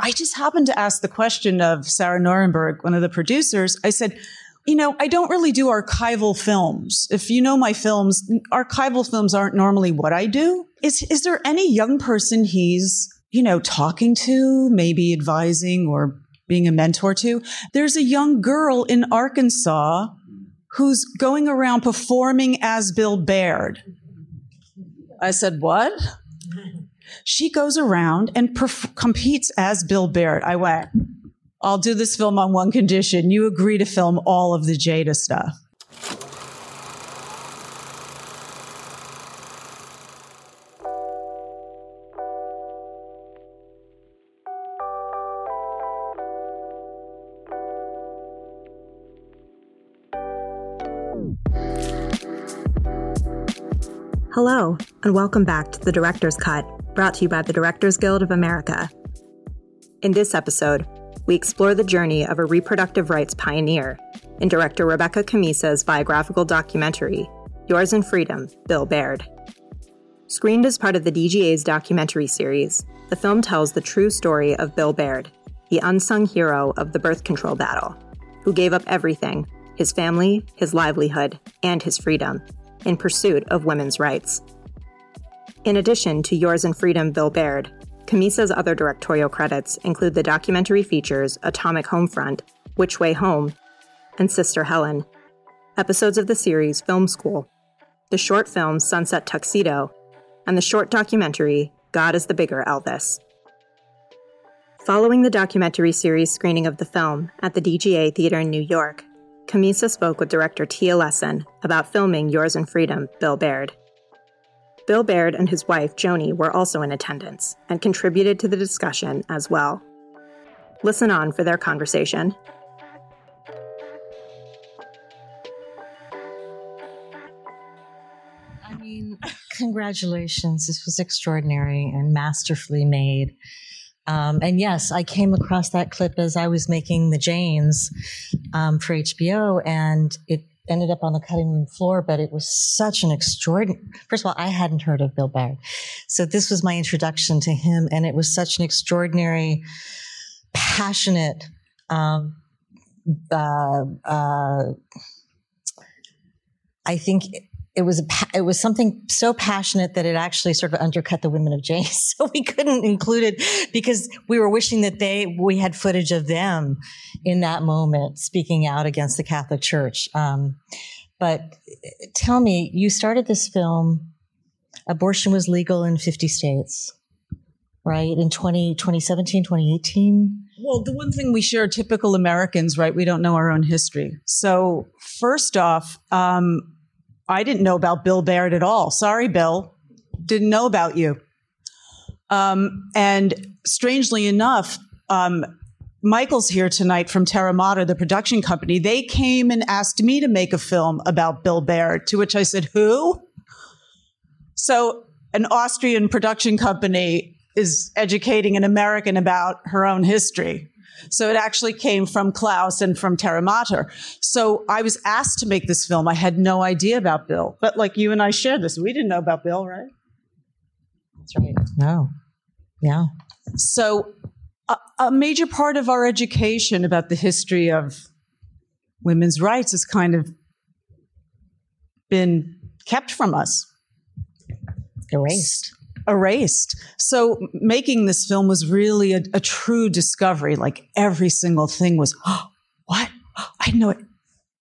I just happened to ask the question of Sarah Norenberg, one of the producers. I said, you know, I don't really do archival films. If you know my films, archival films aren't normally what I do. Is, is there any young person he's, you know, talking to, maybe advising or being a mentor to? There's a young girl in Arkansas who's going around performing as Bill Baird. I said, what? She goes around and perf- competes as Bill Baird. I went, I'll do this film on one condition. You agree to film all of the Jada stuff. Hello, and welcome back to The Director's Cut, brought to you by the Directors Guild of America. In this episode, we explore the journey of a reproductive rights pioneer in director Rebecca Cammisa's biographical documentary, Yours in Freedom, Bill Baird. Screened as part of the DGA's documentary series, the film tells the true story of Bill Baird, the unsung hero of the birth control battle, who gave up everything his family, his livelihood, and his freedom in pursuit of women's rights. In addition to Yours in Freedom, Bill Baird, Cammisa's other directorial credits include the documentary features Atomic Homefront, Which Way Home, and Sister Helen, episodes of the series Film School, the short film Sunset Tuxedo, and the short documentary God is the Bigger Elvis. Following the documentary series screening of the film at the DGA Theater in New York, Camisa spoke with director Tia Lessin about filming Yours in Freedom, Bill Baird. Bill Baird and his wife, Joni, were also in attendance and contributed to the discussion as well. Listen on for their conversation. I mean, congratulations. This was extraordinary and masterfully made. Um, and yes, I came across that clip as I was making the Janes um, for HBO, and it ended up on the cutting room floor, but it was such an extraordinary. First of all, I hadn't heard of Bill Baird. So this was my introduction to him, and it was such an extraordinary, passionate, um, uh, uh, I think it was a, it was something so passionate that it actually sort of undercut the women of Jane. So we couldn't include it because we were wishing that they we had footage of them in that moment speaking out against the Catholic Church. Um, but tell me, you started this film. Abortion was legal in 50 states, right? In 20, 2017, 2018? Well, the one thing we share, typical Americans, right? We don't know our own history. So, first off, um, I didn't know about Bill Baird at all. Sorry, Bill. Didn't know about you. Um, and strangely enough, um, Michael's here tonight from Terra Mater, the production company. They came and asked me to make a film about Bill Baird, to which I said, Who? So, an Austrian production company is educating an American about her own history. So it actually came from Klaus and from Terra Mater. So I was asked to make this film. I had no idea about Bill, but like you and I shared this, we didn't know about Bill, right? That's right. No. Yeah. So a, a major part of our education about the history of women's rights has kind of been kept from us. Erased erased. So making this film was really a, a true discovery. Like every single thing was, oh, what? Oh, I know it.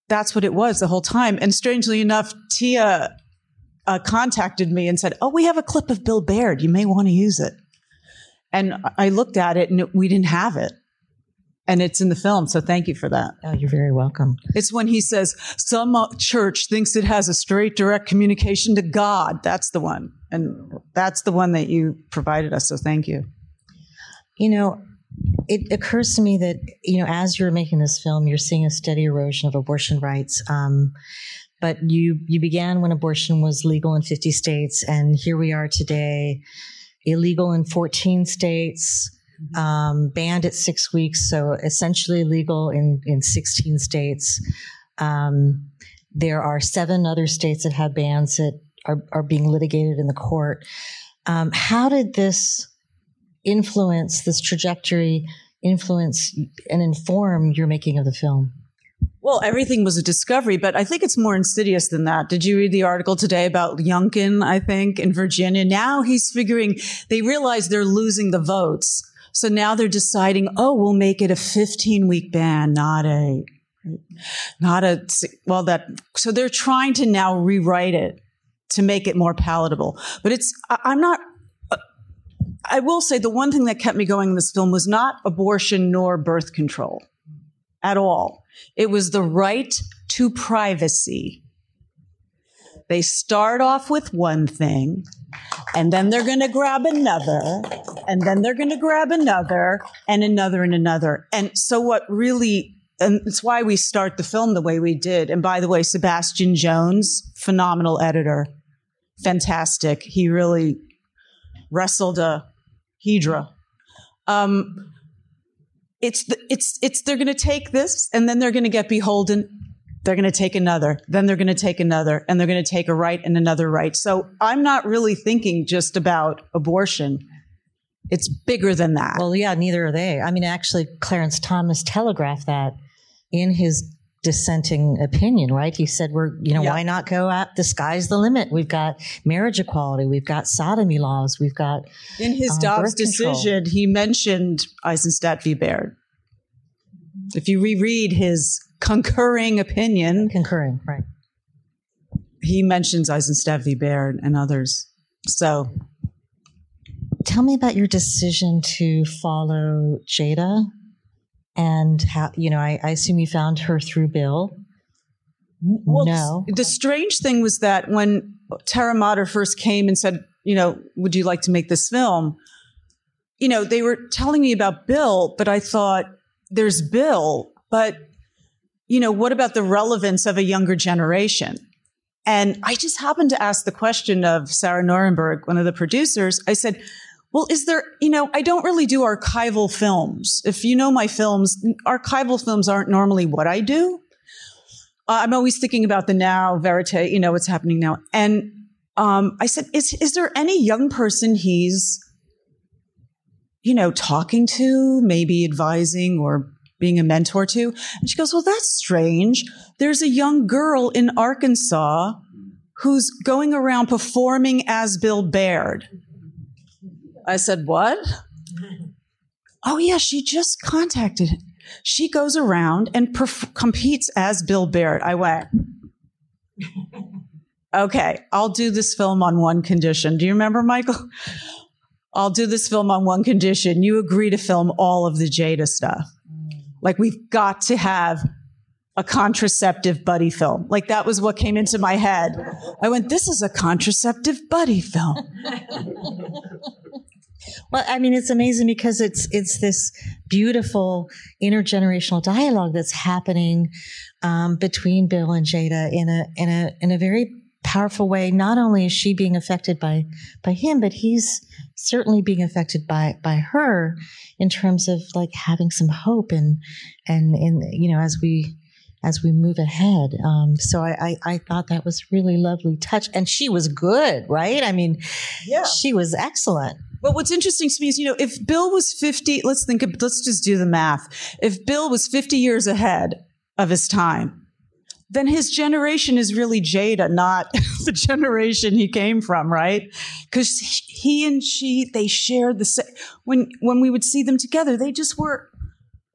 That's what it was the whole time. And strangely enough, Tia uh, contacted me and said, "Oh, we have a clip of Bill Baird. You may want to use it." And I looked at it, and it, we didn't have it and it's in the film. So thank you for that. Oh, you're very welcome. It's when he says some church thinks it has a straight, direct communication to God. That's the one, and that's the one that you provided us. So thank you. You know, it occurs to me that you know, as you're making this film, you're seeing a steady erosion of abortion rights. Um, but you you began when abortion was legal in 50 states, and here we are today, illegal in 14 states um, banned at six weeks, so essentially legal in, in 16 states. Um, there are seven other states that have bans that are, are being litigated in the court. Um, how did this influence this trajectory, influence and inform your making of the film? Well, everything was a discovery, but I think it's more insidious than that. Did you read the article today about Youngkin, I think, in Virginia? Now he's figuring they realize they're losing the votes. So now they're deciding, oh, we'll make it a 15 week ban, not a, not a, well, that, so they're trying to now rewrite it to make it more palatable. But it's, I'm not, I will say the one thing that kept me going in this film was not abortion nor birth control at all. It was the right to privacy. They start off with one thing, and then they're going to grab another, and then they're going to grab another, and another, and another. And so, what really, and it's why we start the film the way we did. And by the way, Sebastian Jones, phenomenal editor, fantastic. He really wrestled a Hydra. Um, it's the, it's it's they're going to take this and then they're going to get beholden they're going to take another then they're going to take another and they're going to take a right and another right so i'm not really thinking just about abortion it's bigger than that well yeah neither are they i mean actually clarence thomas telegraphed that in his dissenting opinion, right? He said, we're, you know, why not go at the sky's the limit? We've got marriage equality. We've got sodomy laws. We've got. In his uh, Dobbs decision, he mentioned Eisenstadt v. Baird. If you reread his concurring opinion, concurring, right. He mentions Eisenstadt v. Baird and others. So. Tell me about your decision to follow Jada and how you know I, I assume you found her through bill. Well, no. the strange thing was that when Terra Mater first came and said you know would you like to make this film? You know they were telling me about bill but i thought there's bill but you know what about the relevance of a younger generation? And i just happened to ask the question of sarah Nirenberg one of the producers. I said well, is there, you know, I don't really do archival films. If you know my films, archival films aren't normally what I do. Uh, I'm always thinking about the now, verite, you know, what's happening now. And um, I said, is, is there any young person he's, you know, talking to, maybe advising or being a mentor to? And she goes, well, that's strange. There's a young girl in Arkansas who's going around performing as Bill Baird. I said, What? oh, yeah, she just contacted. She goes around and perf- competes as Bill Baird. I went, Okay, I'll do this film on one condition. Do you remember, Michael? I'll do this film on one condition. You agree to film all of the Jada stuff. Mm. Like, we've got to have a contraceptive buddy film. Like that was what came into my head. I went, this is a contraceptive buddy film. Well, I mean, it's amazing because it's it's this beautiful intergenerational dialogue that's happening um, between Bill and Jada in a in a in a very powerful way. Not only is she being affected by by him, but he's certainly being affected by by her in terms of like having some hope and and in you know as we as we move ahead. Um, so I, I, I, thought that was really lovely touch, and she was good, right? I mean, yeah, she was excellent. Well, what's interesting to me is, you know, if Bill was 50, let's think, of, let's just do the math. If Bill was 50 years ahead of his time, then his generation is really Jada, not the generation he came from, right? Because he and she, they shared the same, when, when we would see them together, they just were,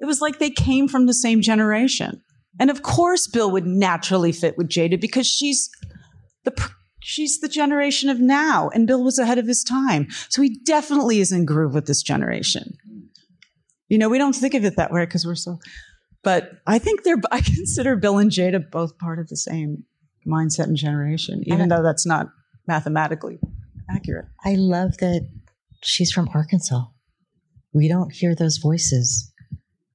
it was like they came from the same generation. And of course, Bill would naturally fit with Jada because she's the she's the generation of now, and Bill was ahead of his time. So he definitely is in groove with this generation. You know, we don't think of it that way because we're so, but I think they're, I consider Bill and Jada both part of the same mindset and generation, even though that's not mathematically accurate. I love that she's from Arkansas. We don't hear those voices.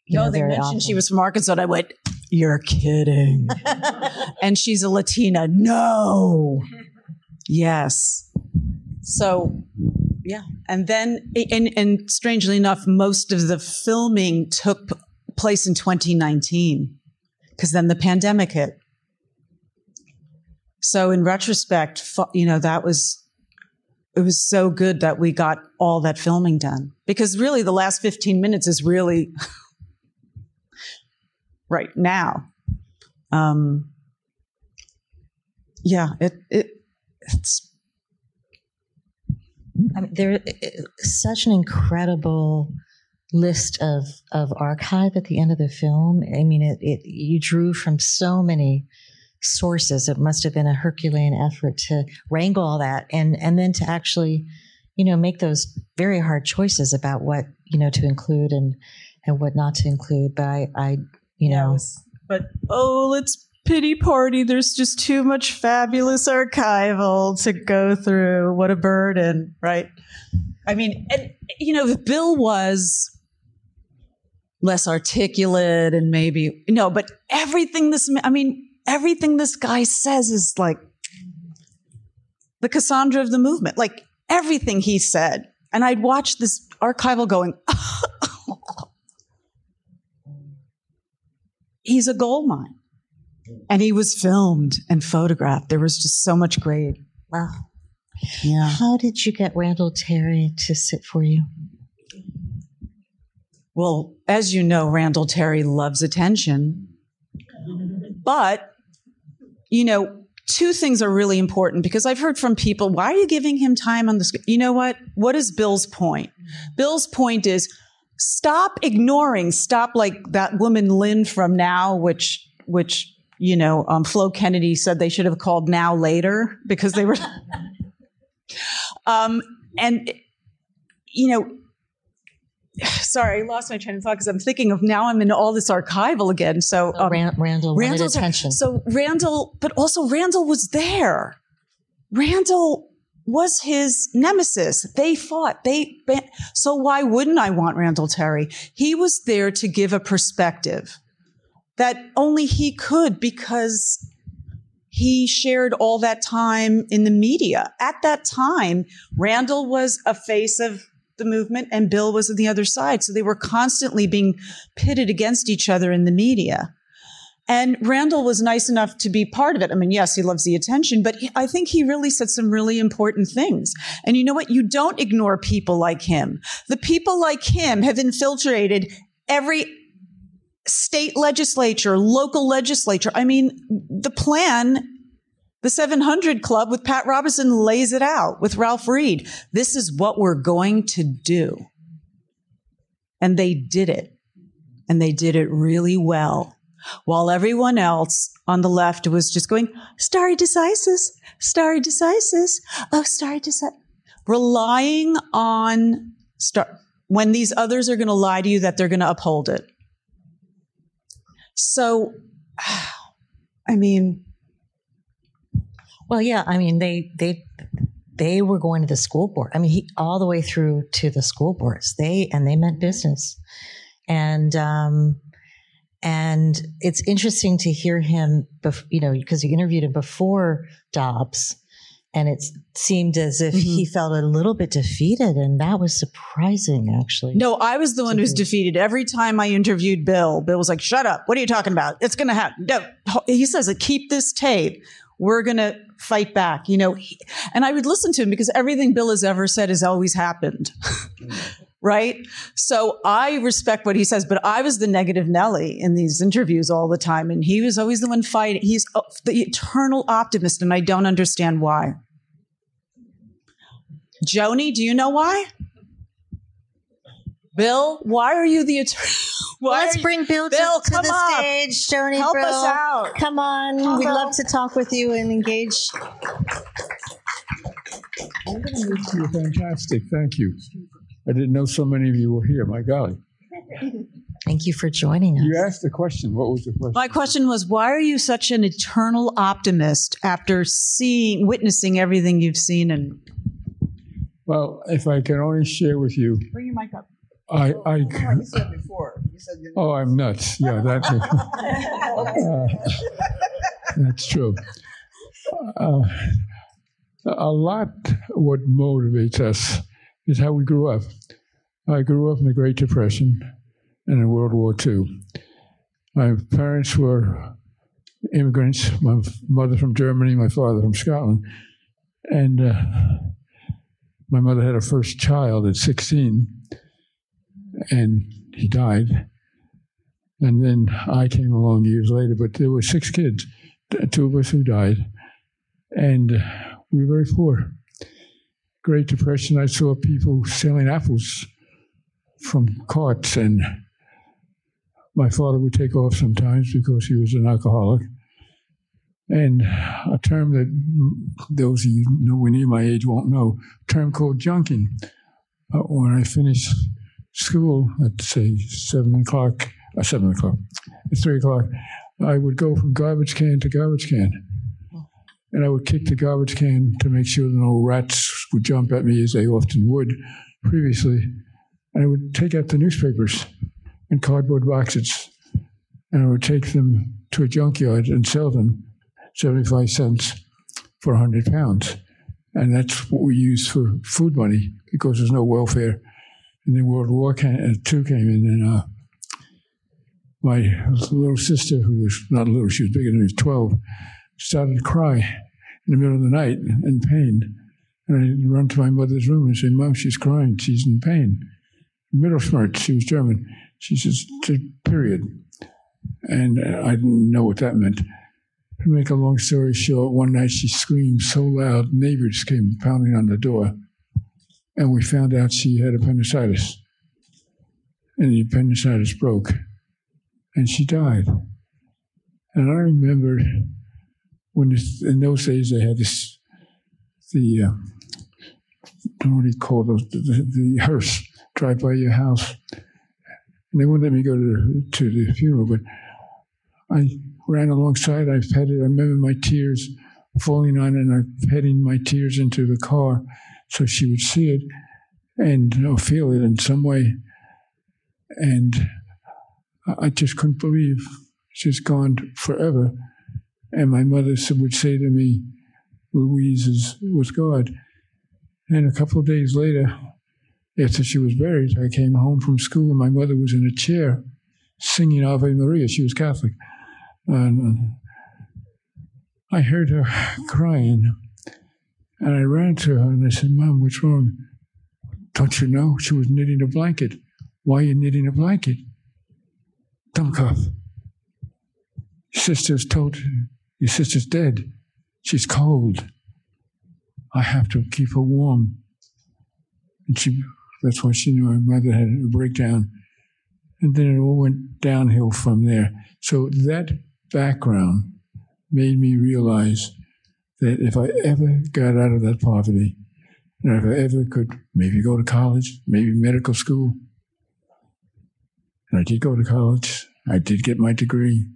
no, know, they mentioned often. she was from Arkansas. And I went, You're kidding. and she's a Latina. No. Yes. So, yeah. And then, and, and strangely enough, most of the filming took place in 2019 because then the pandemic hit. So, in retrospect, you know, that was it was so good that we got all that filming done because really the last 15 minutes is really right now. Um, yeah, it, it it's. I mean, there such an incredible list of of archive at the end of the film. I mean, it, it you drew from so many sources. It must have been a Herculean effort to wrangle all that and and then to actually, you know, make those very hard choices about what you know to include and and what not to include. But I, I you know, but oh, let's pity party. There's just too much fabulous archival to go through. What a burden, right? I mean, and you know, Bill was less articulate and maybe no, but everything this I mean, everything this guy says is like the Cassandra of the movement. Like everything he said. And I'd watch this archival going, he's a gold mine. And he was filmed and photographed. There was just so much great. Wow. Yeah. How did you get Randall Terry to sit for you? Well, as you know, Randall Terry loves attention. But you know, two things are really important because I've heard from people, why are you giving him time on the screen? You know what? What is Bill's point? Bill's point is stop ignoring, stop like that woman Lynn from Now, which, which, you know, um, Flo Kennedy said they should have called Now Later because they were. um, and, you know, sorry, I lost my train of thought because I'm thinking of now I'm in all this archival again. So um, Rand- Randall Randall's attention. So Randall, but also Randall was there. Randall was his nemesis. They fought. They so why wouldn't I want Randall Terry? He was there to give a perspective that only he could because he shared all that time in the media. At that time, Randall was a face of the movement and Bill was on the other side. So they were constantly being pitted against each other in the media. And Randall was nice enough to be part of it. I mean, yes, he loves the attention, but I think he really said some really important things. And you know what? You don't ignore people like him. The people like him have infiltrated every state legislature, local legislature. I mean, the plan the 700 Club with Pat Robertson lays it out with Ralph Reed. This is what we're going to do. And they did it. And they did it really well. While everyone else on the left was just going, stare decisis, stare decisis, oh, stare decisis. Relying on star- when these others are going to lie to you that they're going to uphold it. So, I mean, well, yeah, I mean they they they were going to the school board. I mean, he all the way through to the school boards. They and they meant business, and um, and it's interesting to hear him, bef- you know, because you interviewed him before Dobbs, and it seemed as if mm-hmm. he felt a little bit defeated, and that was surprising, actually. No, I was the one who's defeated. Every time I interviewed Bill, Bill was like, "Shut up! What are you talking about? It's going to happen." No, he says, "Keep this tape." we're going to fight back, you know. And I would listen to him because everything Bill has ever said has always happened. right? So I respect what he says, but I was the negative Nelly in these interviews all the time. And he was always the one fighting. He's uh, the eternal optimist, and I don't understand why. Joni, do you know why? Bill, why are you the eternal? Let's bring Bill, Bill to, to the up. stage. Joni, help Bill, us out. Come on, Help we'd love to talk with you and engage. You're fantastic. Thank you. I didn't know so many of you were here. My golly. Thank you for joining us. You asked the question. What was the question? My question was, why are you such an eternal optimist after seeing, witnessing everything you've seen? And well, if I can only share with you, bring your mic up. I, I, you said before. You said oh, I'm nuts. Yeah, that. uh, that's true. Uh, a lot what motivates us is how we grew up. I grew up in the Great Depression and in World War II. My parents were immigrants. My mother from Germany, my father from Scotland, and uh, my mother had her first child at 16, and he died. And then I came along years later, but there were six kids, two of us who died, and we were very poor. Great Depression, I saw people selling apples from carts, and my father would take off sometimes because he was an alcoholic. And a term that those of you nowhere near my age won't know, a term called junking. Uh, when I finished school at say seven o'clock, uh, seven o'clock, at three o'clock, I would go from garbage can to garbage can. And I would kick the garbage can to make sure no rats would jump at me as they often would previously. And I would take out the newspapers in cardboard boxes and I would take them to a junkyard and sell them 75 cents for 100 pounds. And that's what we use for food money because there's no welfare. And then World War came, uh, II came in, and uh, my little sister, who was not little, she was bigger than me, was 12, started to cry in the middle of the night in pain. And I run to my mother's room and say, Mom, she's crying. She's in pain. Middle Mittelschmerz, she was German. She says, period. And uh, I didn't know what that meant. To make a long story short, one night she screamed so loud, neighbors came pounding on the door, and we found out she had appendicitis. And the appendicitis broke, and she died. And I remember when in those days they had this, the, uh, what do you call those, the, the, the hearse drive by your house. And they wouldn't let me go to the, to the funeral, but I ran alongside. I petted. I remember my tears falling on it, and I petting my tears into the car so she would see it and you know, feel it in some way. And I just couldn't believe she's gone forever. And my mother would say to me, Louise is with God. And a couple of days later, after she was buried, I came home from school and my mother was in a chair singing Ave Maria. She was Catholic. And uh, I heard her crying. And I ran to her and I said, Mom, what's wrong? Don't you know? She was knitting a blanket. Why are you knitting a blanket? cough. Your sister's told your sister's dead. She's cold. I have to keep her warm. And she that's why she knew her mother had a breakdown. And then it all went downhill from there. So that background made me realize that if I ever got out of that poverty, and if I ever could maybe go to college, maybe medical school, and I did go to college, I did get my degree,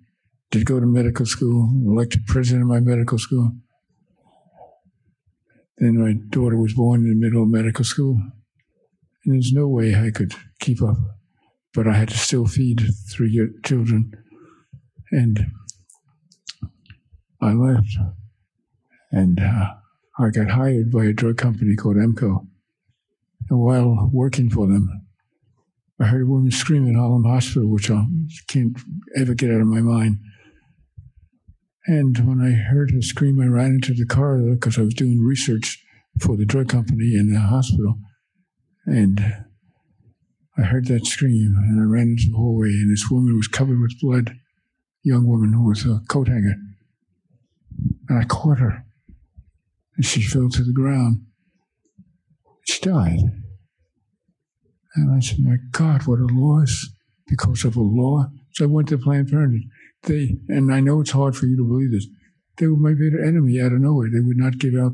did go to medical school, elected president of my medical school. Then my daughter was born in the middle of medical school. And there's no way I could keep up. But I had to still feed three children. And I left, and uh, I got hired by a drug company called EMKO. And while working for them, I heard a woman scream in Harlem Hospital, which I can't ever get out of my mind. And when I heard her scream, I ran into the car because I was doing research for the drug company in the hospital. And I heard that scream, and I ran into the hallway, and this woman was covered with blood, young woman with a coat hanger. And I caught her. And she fell to the ground. She died. And I said, My God, what a loss because of a law. So I went to Planned Parenthood. They, and I know it's hard for you to believe this, they were my bitter enemy out of nowhere. They would not give up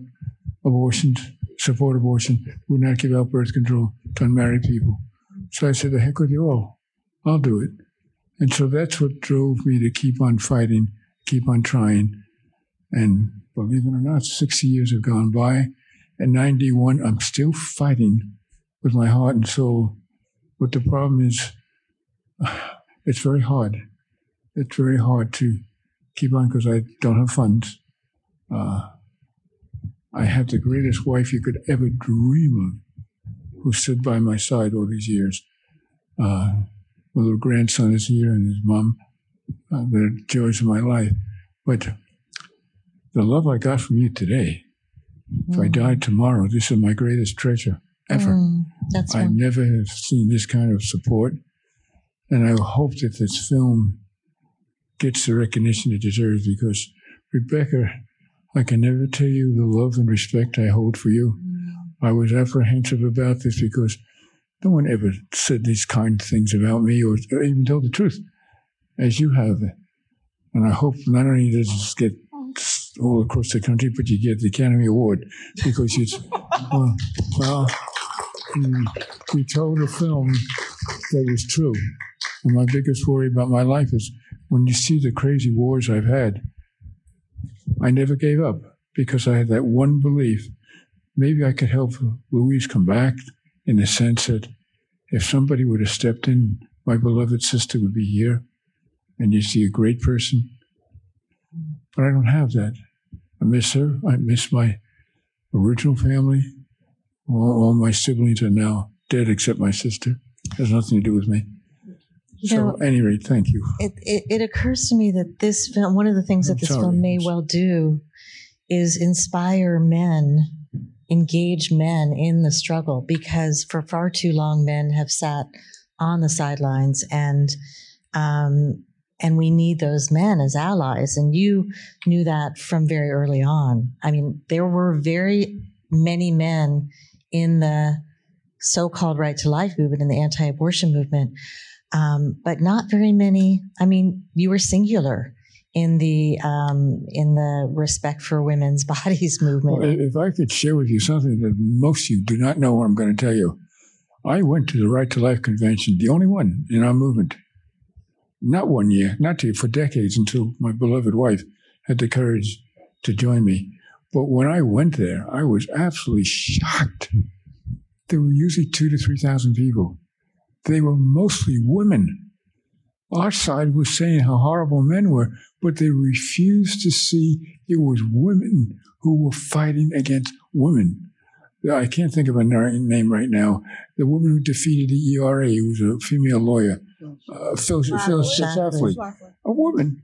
abortions, support abortion, would not give up birth control to unmarried people. So I said, the heck with you all. I'll do it. And so that's what drove me to keep on fighting, keep on trying. And believe it or not, 60 years have gone by. And 91, I'm still fighting with my heart and soul. But the problem is, it's very hard. It's very hard to keep on because I don't have funds. Uh, I have the greatest wife you could ever dream of, who stood by my side all these years. Uh, my little grandson is here and his mom. Uh, the joys of my life. But the love I got from you today If I died tomorrow, this is my greatest treasure ever. Mm, that's I never have seen this kind of support, and I hope that this film gets the recognition it deserves because Rebecca, I can never tell you the love and respect I hold for you. Mm. I was apprehensive about this because no one ever said these kind things about me or, even told the truth, as you have. And I hope not only does this get all across the country, but you get the Academy Award because it's, uh, well, well you, you told a film that was true. And my biggest worry about my life is when you see the crazy wars I've had, I never gave up because I had that one belief. Maybe I could help Louise come back in the sense that if somebody would have stepped in, my beloved sister would be here and you see a great person. But I don't have that. I miss her. I miss my original family. All, all my siblings are now dead except my sister. It Has nothing to do with me. You so, know, any rate, thank you. it, it, it occurs to me that this film, one of the things I'm that this sorry. film may well do is inspire men, engage men in the struggle, because for far too long, men have sat on the sidelines and, um, and we need those men as allies. And you knew that from very early on. I mean, there were very many men in the so-called right to life movement and the anti-abortion movement um, but not very many. I mean, you were singular in the um, in the respect for women's bodies movement. Well, if I could share with you something that most of you do not know what I'm going to tell you, I went to the Right to Life convention, the only one in our movement. Not one year, not two, for decades until my beloved wife had the courage to join me. But when I went there, I was absolutely shocked. There were usually two to 3,000 people. They were mostly women. Our side was saying how horrible men were, but they refused to see it was women who were fighting against women. I can't think of a name right now. The woman who defeated the ERA, who was a female lawyer, uh, Phil, Phil Schlafly. Schlafly, a woman,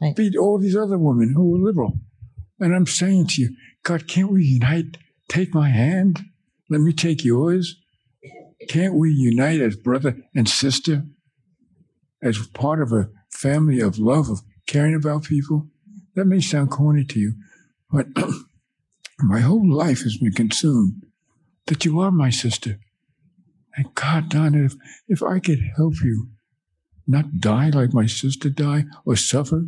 Right. beat all these other women who were liberal. And I'm saying to you, God, can't we unite? Take my hand. Let me take yours. Can't we unite as brother and sister, as part of a family of love, of caring about people? That may sound corny to you, but my whole life has been consumed that you are my sister. And God, Donna, if, if I could help you not die like my sister died or suffer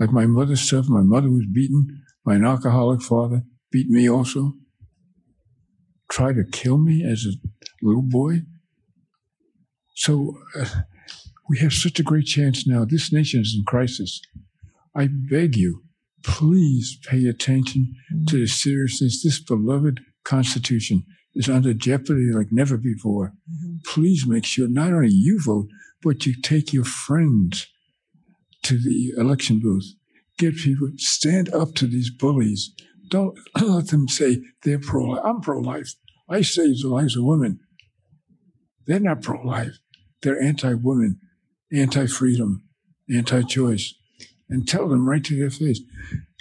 like my mother suffered, my mother was beaten by an alcoholic father, beat me also, try to kill me as a little boy. So uh, we have such a great chance now. This nation is in crisis. I beg you, please pay attention to the seriousness. This beloved Constitution is under jeopardy like never before. Please make sure not only you vote, but you take your friends to the election booth. Get people, stand up to these bullies. Don't let them say they're pro. I'm pro life. I save the lives of women. They're not pro life. They're anti women, anti freedom, anti choice. And tell them right to their face.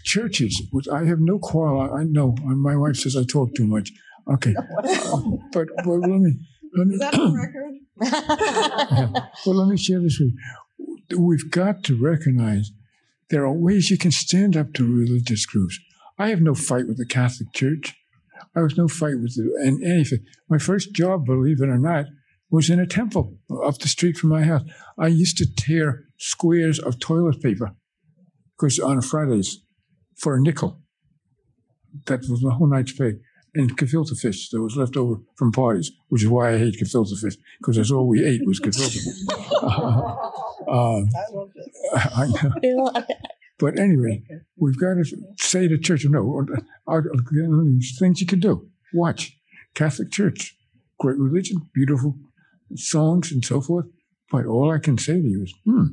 Churches, which I have no quarrel, I, I know my wife says I talk too much. Okay. But, but let me, let me, that on record. well, let me share this with you. We've got to recognize there are ways you can stand up to religious groups. I have no fight with the Catholic Church. I was no fight with the, and anything. My first job, believe it or not, was in a temple up the street from my house. I used to tear squares of toilet paper because on Fridays for a nickel. That was my whole night's pay. And gefilte fish that was left over from parties, which is why I hate gefilte fish because that's all we ate was gefilte fish. uh, I know. Bill, But anyway, we've got to say to church, no, uh, uh, these things you can do. Watch Catholic Church, great religion, beautiful songs and so forth. But all I can say to you is, hmm,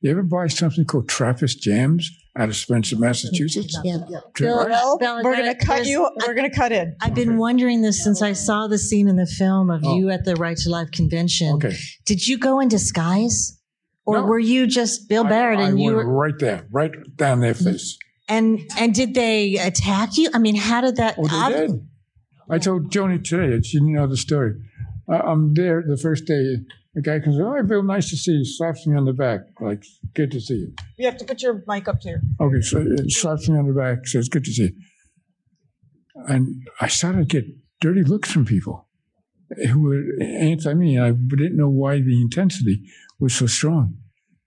you ever buy something called Trappist Jams out of Spencer, Massachusetts? yeah. Tra- Bill, Bill, I we're going to cut you. We're going to cut in. I've been wondering this since I saw the scene in the film of Oh. you at the Right to Life convention. Okay. Did you go in disguise? Or No. were you just Bill Baird I, I and you were right there, right down their mm-hmm. face. And and did they attack you? I mean, how did that? Oh, they did. I told Joni today, she didn't know the story. I'm there the first day. A guy comes, oh, Bill, nice to see you. Slaps me on the back, like, good to see you. You have to put your mic up here. Okay, so it slaps me on the back, says, good to see you. And I started to get dirty looks from people who were anti me. I didn't know why the intensity was so strong.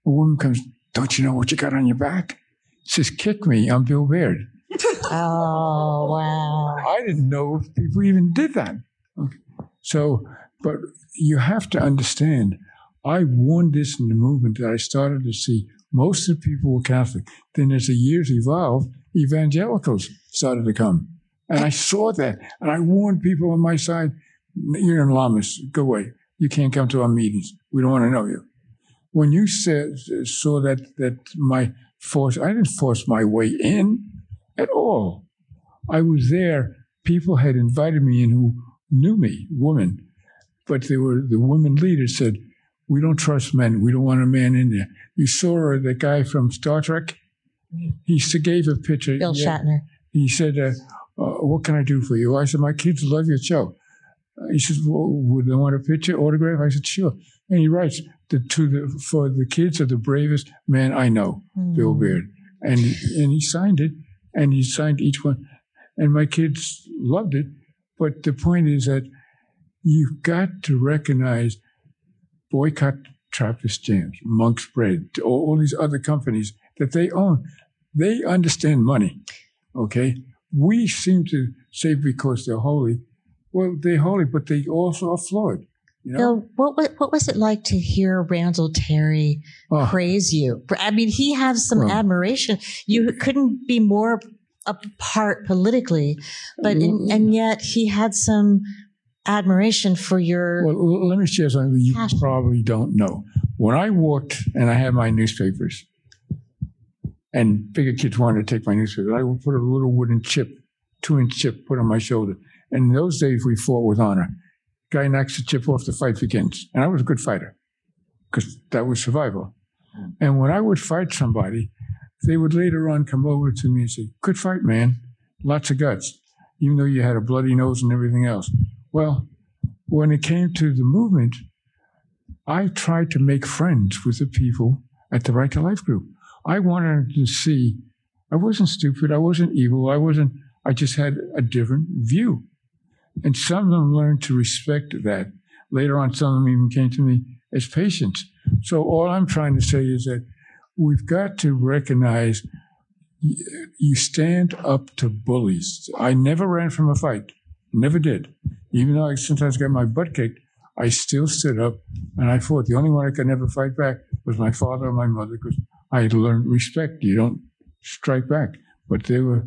A woman comes, don't you know what you got on your back? Says, kick me. I'm Bill Baird. oh, wow. I didn't know if people even did that. Okay. So, but you have to understand, I warned this in the movement that I started to see most of the people were Catholic. Then as the years evolved, evangelicals started to come. And I saw that. And I warned people on my side, you're an Lamas, go away. You can't come to our meetings. We don't want to know you. When you said, saw that, that my force, I didn't force my way in at all. I was there. People had invited me in who knew me, women, but they were the women leaders said, "We don't trust men. We don't want a man in there." You saw the guy from Star Trek. He gave a picture. Bill yeah, Shatner. He said, uh, uh, "What can I do for you?" I said, "My kids love your show." He says, well, "Would they want a picture, autograph?" I said, "Sure." And he writes, the, "To the for the kids are the bravest man I know, mm. Bill Baird," and and he signed it, and he signed each one, and my kids loved it. But the point is that you've got to recognize boycott Trappist jams, Monk's Bread, all, all these other companies that they own. They understand money. Okay. We seem to say because they're holy. Well, they're holy, but they also are flawed. You know? Bill, what, what was it like to hear Randall Terry oh. praise you? I mean, he has some well, admiration. You couldn't be more apart politically, but in, mm-hmm. and yet he had some admiration for your. Well, let me share something you passion. probably don't know. When I walked and I had my newspapers, and bigger kids wanted to take my newspapers, I would put a little wooden chip, two inch chip, put on my shoulder. And in those days, we fought with honor. Guy knocks the chip off, the fight begins. And I was a good fighter because that was survival. And when I would fight somebody, they would later on come over to me and say, Good fight, man. Lots of guts, even though you had a bloody nose and everything else. Well, when it came to the movement, I tried to make friends with the people at the Right to Life group. I wanted to see, I wasn't stupid, I wasn't evil, I wasn't, I just had a different view. And some of them learned to respect that. Later on, some of them even came to me as patients. So all I'm trying to say is that we've got to recognize you stand up to bullies. I never ran from a fight, never did. Even though I sometimes got my butt kicked, I still stood up and I fought. The only one I could never fight back was my father or my mother because I had learned respect. You don't strike back. But they were,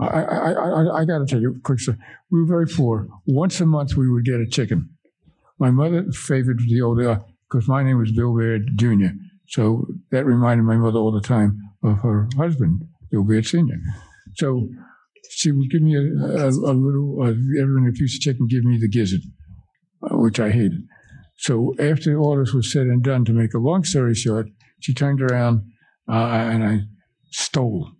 I, I, I, I got to tell you a quick story. We were very poor. Once a month we would get a chicken. My mother favored the old, because uh, my name was Bill Baird Jr. So that reminded my mother all the time of her husband, Bill Baird Sr. So she would give me a, a, a little, uh, everyone a piece of chicken, give me the gizzard, uh, which I hated. So after all this was said and done, to make a long story short, she turned around uh, and I stole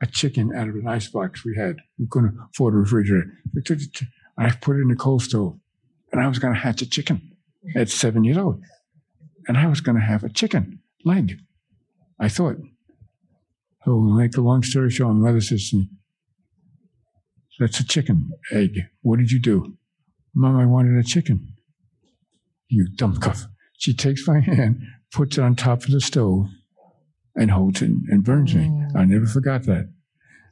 a chicken out of an ice box we had. We couldn't afford a refrigerator. I, took it, I put it in the coal stove, and I was going to hatch a chicken at seven years old. And I was going to have a chicken leg. I thought. Oh, so, make a long story short, my mother says to me, That's a chicken egg. What did you do? Mom, I wanted a chicken. You dumb cuff. She takes my hand, puts it on top of the stove, and Houghton and burns me. I never forgot that.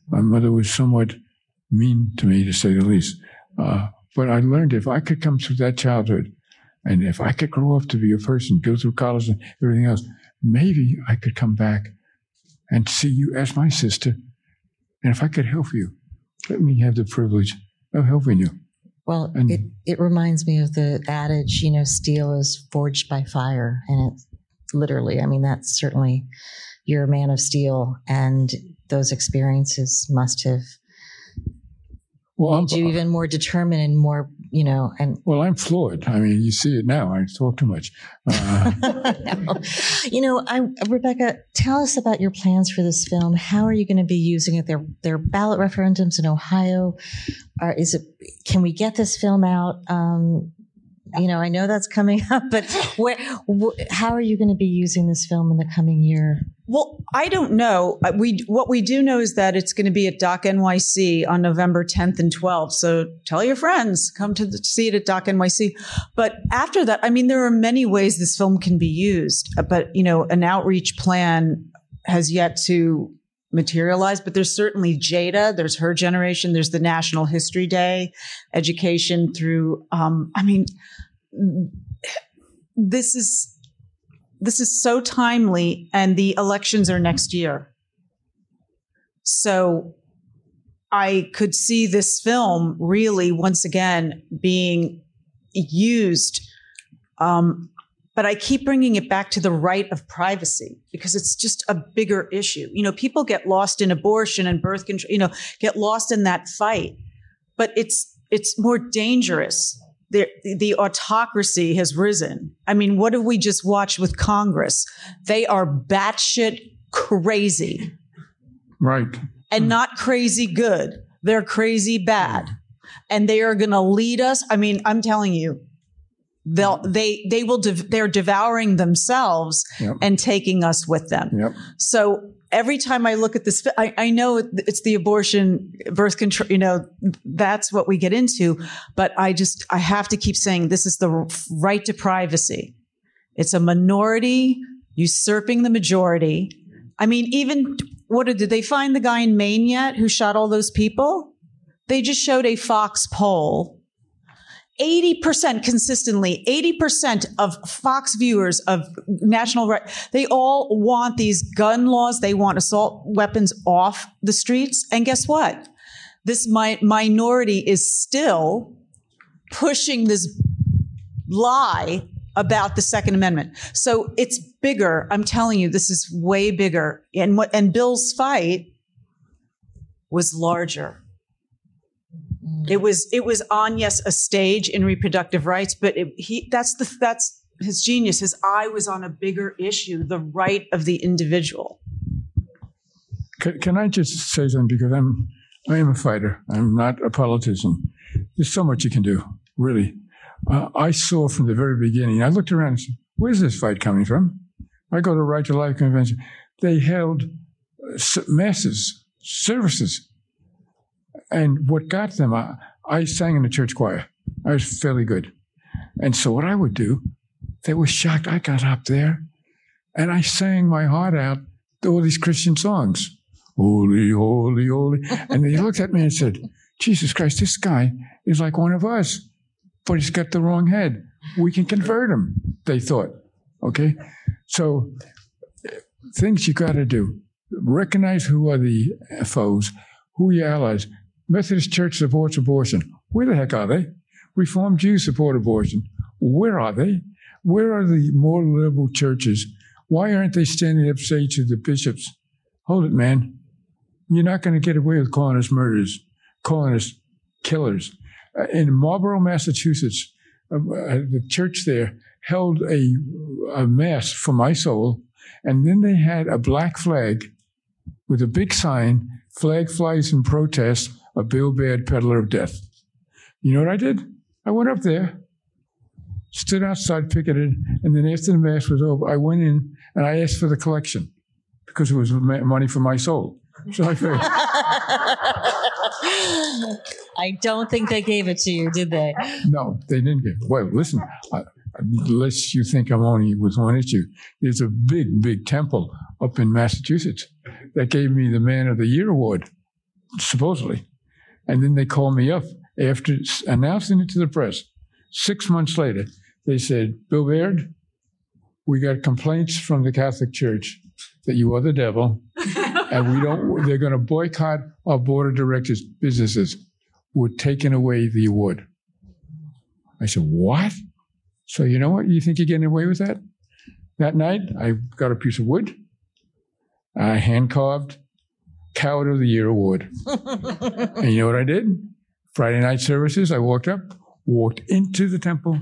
My mother was somewhat mean to me, to say the least. Uh, but I learned if I could come through that childhood, and if I could grow up to be a person, go through college and everything else, maybe I could come back and see you as my sister. And if I could help you, let me have the privilege of helping you. Well, and, it, it reminds me of the adage, you know, steel is forged by fire. And it literally, I mean, that's certainly, you're a man of steel. And those experiences must have Well, I'm, made you even more determined and more, you know, and well, I'm floored. I mean, you see it now. I talk too much. Uh, No. You know, I, Rebecca, tell us about your plans for this film. How are you going to be using it? There, there are ballot referendums in Ohio. Are, is it? Can we get this film out? Um, you know, I know that's coming up, but where? Wh- how are you going to be using this film in the coming year? Well, I don't know. Uh, We what we do know is that it's going to be at Doc NYC on November 10th and 12th. So tell your friends, come to the, see it at Doc NYC. But after that, I mean, there are many ways this film can be used. Uh, But you know, an outreach plan has yet to materialize. But there's certainly Jada. There's her generation. There's the National History Day, education through. Um, I mean, this is this is so timely and the elections are next year. So I could see this film really once again being used. Um, but I keep bringing it back to the right of privacy because it's just a bigger issue. You know, people get lost in abortion and birth control, you know, get lost in that fight, but it's, it's more dangerous the, the autocracy has risen. I mean, what have we just watched with Congress? They are batshit crazy right. and not crazy good. They're crazy bad. And they are going to lead us. I mean, I'm telling you, they'll, they, they will, dev- they're devouring themselves Yep. and taking us with them. Yep. So every time I look at this, I, I know it's the abortion, birth control, you know, that's what we get into. But I just, I have to keep saying this is the right to privacy. It's a minority usurping the majority. I mean, even what did, did they find the guy in Maine yet who shot all those people? They just showed a Fox poll 80% consistently, 80% of Fox viewers of national right, they all want these gun laws. They want assault weapons off the streets. And guess what? This mi- minority is still pushing this lie about the Second Amendment. So it's bigger. I'm telling you, this is way bigger. And what, and Bill's fight was larger. It was it was on yes a stage in reproductive rights, but it, he that's the that's his genius. His eye was on a bigger issue, the right of the individual. Can, can I just say something? Because I'm I am a fighter. I'm not a politician. There's so much you can do, really. Uh, I saw from the very beginning. I looked around and said, "Where's this fight coming from?" I go to Right to Life convention. They held uh, masses, services, and what got them, I, I sang in the church choir. I was fairly good, and so what I would do, they were shocked. I got up there, and I sang my heart out to all these Christian songs. Holy, holy, holy. And they looked at me and said, Jesus Christ, this guy is like one of us, but he's got the wrong head. We can convert him, they thought. Okay? So, things you got to do recognize who are the foes, who are your allies. Methodist Church supports abortion. Where the heck are they? Reformed Jews support abortion. Where are they? Where are the more liberal churches? Why aren't they standing up saying to the bishops, hold it, man. You're not going to get away with calling us murderers, calling us killers. Uh, in Marlborough, Massachusetts, uh, uh, the church there held a, a mass for my soul, and then they had a black flag with a big sign, flag flies in protest of Bill Baird, peddler of death. You know what I did? I went up there, stood outside, picketed, and then after the mass was over, I went in and I asked for the collection because it was money for my soul. So I figured, I don't think they gave it to you, did they? no, they didn't give. it. Well, listen, I, unless you think I'm only with one issue, there's a big, big temple up in Massachusetts that gave me the Man of the Year award, supposedly. And then they called me up after announcing it to the press. Six months later, they said, Bill Baird, we got complaints from the Catholic Church that you are the devil, and we don't. They're going to boycott our board of directors businesses. We're taking away the award. I said, what? So you know what? You think you're getting away with that? That night, I got a piece of wood. I hand carved Coward of the Year award. and you know what I did? Friday night services, I walked up, walked into the temple,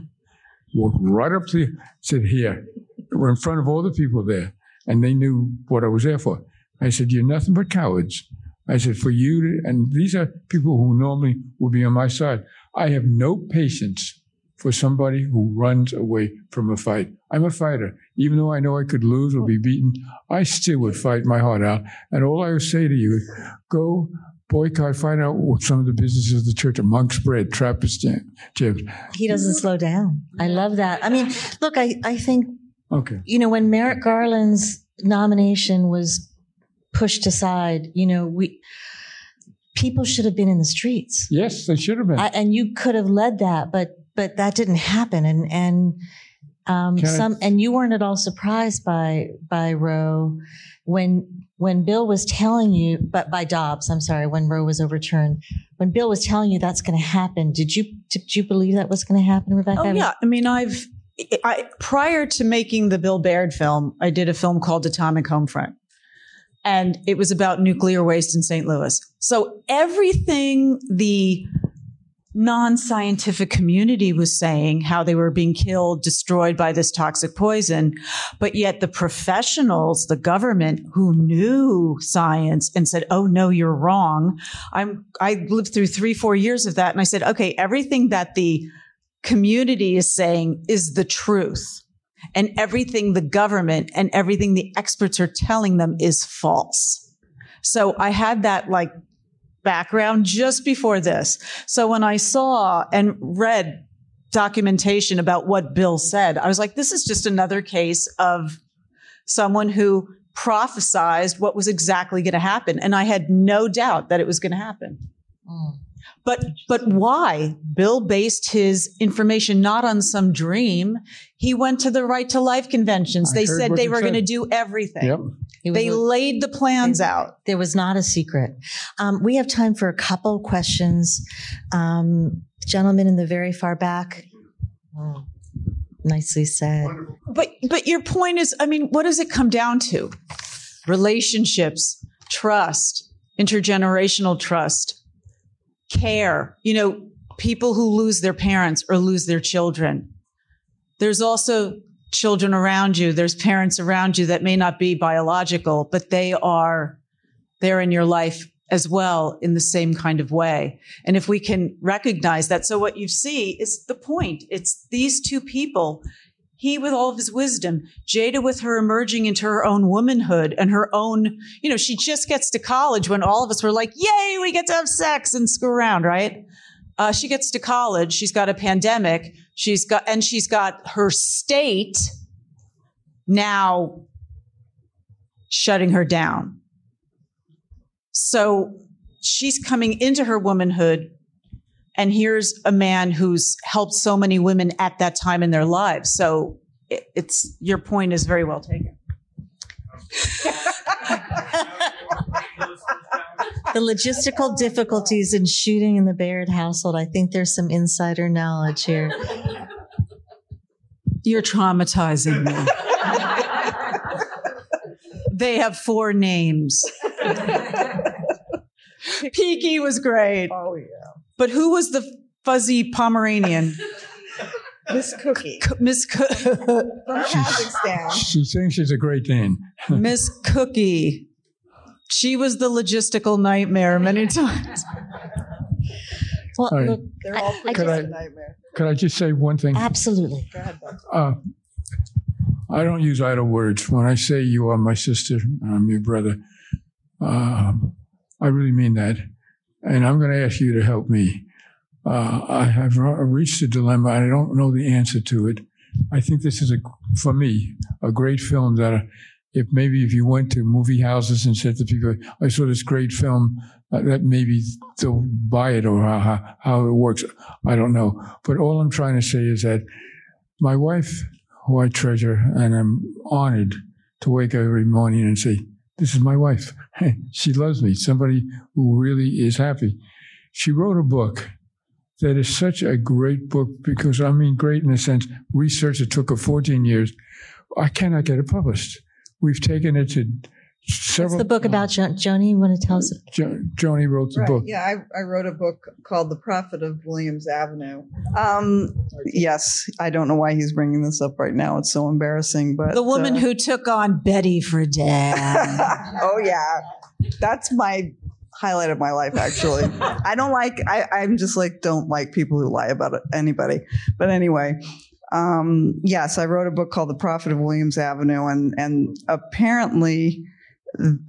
walked right up to, said, here, we're in front of all the people there, and they knew what I was there for. I said, you're nothing but cowards. I said, for you, to, and these are people who normally would be on my side. I have no patience for somebody who runs away from a fight. I'm a fighter. Even though I know I could lose or be beaten, I still would fight my heart out. And all I would say to you is go boycott, find out what some of the businesses of the church are monk's bread, Trappist gyms. He doesn't slow down. I love that. I mean, look, I, I think, Okay. you know, when Merrick Garland's nomination was pushed aside, you know, we, people should have been in the streets. Yes, they should have been. I, and you could have led that, but but that didn't happen. And and um, Can I- some and you weren't at all surprised by by Roe when when Bill was telling you, but by Dobbs, I'm sorry, when Roe was overturned. When Bill was telling you that's going to happen, did you did you believe that was going to happen, Rebecca? Oh I mean, yeah, I mean, I've I, prior to making the Bill Baird film, I did a film called Atomic Homefront, and it was about nuclear waste in St. Louis. So everything the non-scientific community was saying how they were being killed destroyed by this toxic poison but yet the professionals the government who knew science and said oh no you're wrong. I'm i lived through 3 4 years of that and i said okay everything that the community is saying is the truth and everything the government and everything the experts are telling them is false. So i had that like background just before this. So when I saw and read documentation about what Bill said, I was like, this is just another case of someone who prophesized what was exactly going to happen. And I had no doubt that it was going to happen. Mm. But, but why? Bill based his information not on some dream. He went to the right to life conventions. I they said they were going to do everything. Yep. It They a- laid the plans out. There was not a secret. Um, we have time for a couple questions. Um, gentleman in the very far back. Oh, nicely said. But but your point is, I mean, what does it come down to? Relationships, trust, intergenerational trust, care. You know, people who lose their parents or lose their children. There's also children around you. There's parents around you that may not be biological, but they are there in your life as well in the same kind of way. And if we can recognize that, so what you see is the point. It's these two people he with all of his wisdom, Jada with her emerging into her own womanhood and her own, you know, she just gets to college when all of us were like, yay, we get to have sex and screw around, right? Uh, she gets to college. She's got a pandemic. She's got, and she's got her state now shutting her down. So she's coming into her womanhood and here's a man who's helped so many women at that time in their lives. So it, it's your point is very well taken. The logistical difficulties in shooting in the Baird household. I think there's some insider knowledge here. You're traumatizing me. they have four names. Peaky was great. Oh yeah. But who was the fuzzy Pomeranian? Miss Cookie C- Miss Co- from Kazakhstan. She thinks she's a great Dane. Miss Cookie. She was the logistical nightmare many times. Well, All right. look, They're all I- I pretty Could I- a nightmare. Could I just say one thing? absolutely. Go ahead, Uh, I don't use idle words. When I say you are my sister, I'm your brother, um, I really mean that. And I'm going to ask you to help me. Uh, I have reached a dilemma. I don't know the answer to it. I think this is, a, for me, a great film that uh, if maybe if you went to movie houses and said to people, I saw this great film, uh, that maybe they'll buy it or how, how, it works. I don't know. But all I'm trying to say is that my wife, who I treasure, and I'm honored to wake up every morning and say, This is my wife. she loves me, somebody who really is happy. She wrote a book that is such a great book because, I mean, great in the sense, research that took her 14 years. I cannot get it published. We've taken it to several. What's the book about jo- Joni? You want to tell us? Jo- Joni wrote the Right. book. Yeah, I, I wrote a book called The Prophet of Williams Avenue. Um, yes, I don't know why he's bringing this up right now. It's so embarrassing, but The woman uh, who took on Betty Friedan. oh yeah, that's my highlight of my life. Actually, I don't like. I, I'm just like don't like people who lie about it, anybody. But anyway, um, yes, I wrote a book called The Prophet of Williams Avenue, and and apparently.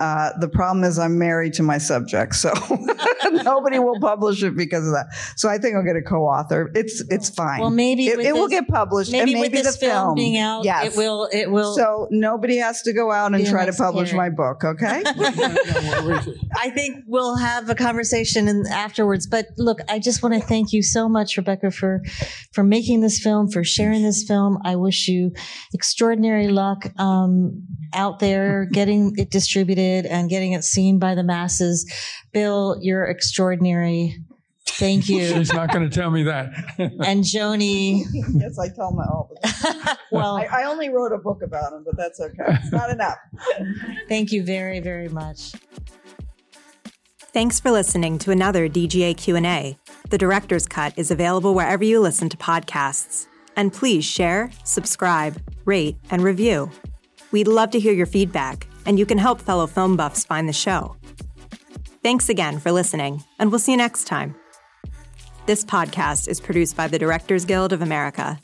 Uh, the problem is I'm married to my subject, so nobody will publish it because of that. So I think I'll get a co-author. It's it's fine. Well, maybe it, with it will get published, Maybe, and maybe with this the film, being out, Yes. it will. It will. So nobody has to go out and try to nice publish my book, okay? I think we'll have a conversation in, afterwards. But look, I just want to thank you so much, Rebecca, for for making this film, for sharing this film. I wish you extraordinary luck um, out there, getting it distributed and getting it seen by the masses. Bill, you're extraordinary. Thank you. She's not going to tell me that. And Joni, yes, I tell my all the time. well, I, I only wrote a book about him, but that's okay. It's not enough. thank you very, very much. Thanks for listening to another DGA Q&A. The director's cut is available wherever you listen to podcasts. And please share, subscribe, rate, and review. We'd love to hear your feedback, and you can help fellow film buffs find the show. Thanks again for listening, and we'll see you next time. This podcast is produced by the Directors Guild of America